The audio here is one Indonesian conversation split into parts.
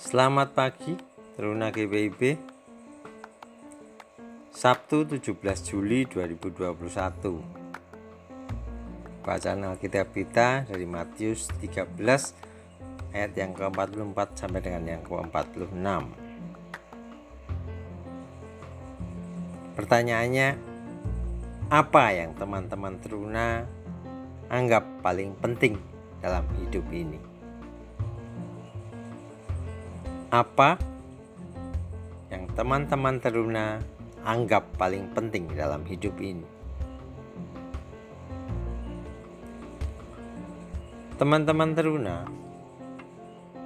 Selamat pagi, Teruna GPIB. Sabtu 17 Juli 2021. Bacaan Alkitab kita dari Matius 13 ayat yang ke-44 sampai dengan yang ke-46. Pertanyaannya, apa yang teman-teman Teruna anggap paling penting dalam hidup ini? Apa yang teman-teman teruna anggap paling penting dalam hidup ini? Teman-teman teruna,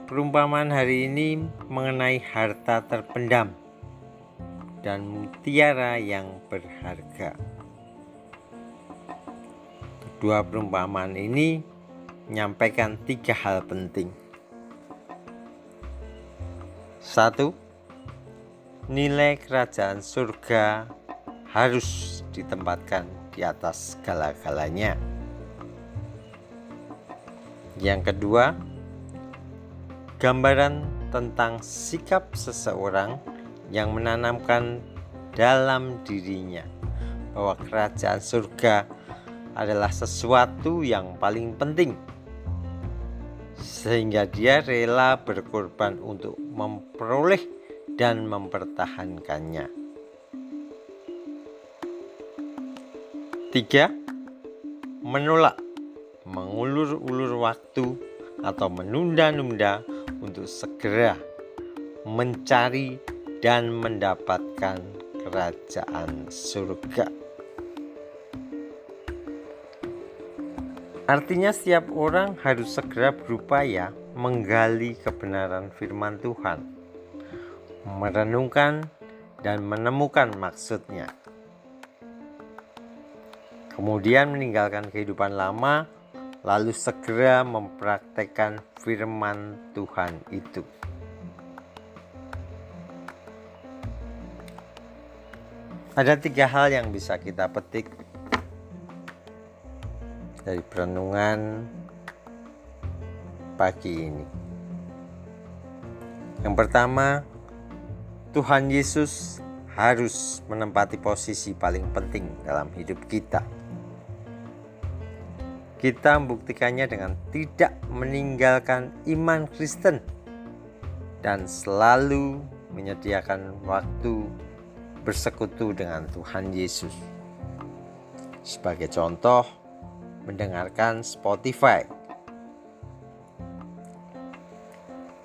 perumpamaan hari ini mengenai harta terpendam dan mutiara yang berharga. Kedua perumpamaan ini menyampaikan tiga hal penting satu, nilai kerajaan surga harus ditempatkan di atas segala-galanya. Yang kedua, gambaran tentang sikap seseorang yang menanamkan dalam dirinya bahwa kerajaan surga adalah sesuatu yang paling penting sehingga dia rela berkorban untuk memperoleh dan mempertahankannya. Tiga, menolak mengulur-ulur waktu atau menunda-nunda untuk segera mencari dan mendapatkan kerajaan surga. Artinya setiap orang harus segera berupaya menggali kebenaran firman Tuhan, merenungkan dan menemukan maksudnya. Kemudian meninggalkan kehidupan lama, lalu segera mempraktekkan firman Tuhan itu. Ada tiga hal yang bisa kita petik dari perenungan pagi ini. Yang pertama, Tuhan Yesus harus menempati posisi paling penting dalam hidup kita. Kita membuktikannya dengan tidak meninggalkan iman Kristen dan selalu menyediakan waktu bersekutu dengan Tuhan Yesus. Sebagai contoh, mendengarkan Spotify.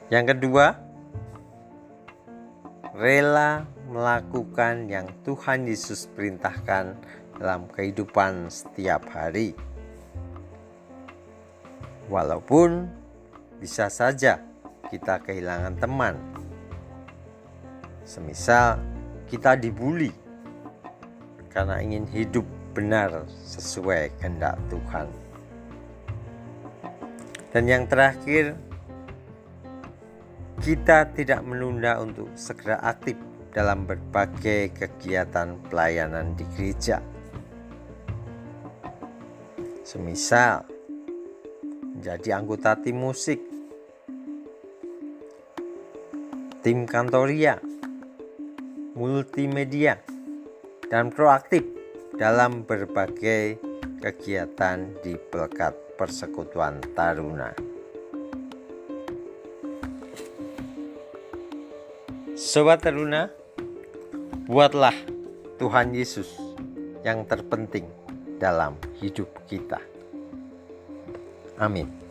Yang kedua, rela melakukan yang Tuhan Yesus perintahkan dalam kehidupan setiap hari. Walaupun bisa saja kita kehilangan teman. Semisal kita dibully karena ingin hidup benar sesuai kehendak Tuhan. Dan yang terakhir, kita tidak menunda untuk segera aktif dalam berbagai kegiatan pelayanan di gereja. Semisal menjadi anggota tim musik, tim kantoria, multimedia, dan proaktif dalam berbagai kegiatan di Pelekat Persekutuan Taruna. Sobat Taruna, buatlah Tuhan Yesus yang terpenting dalam hidup kita. Amin.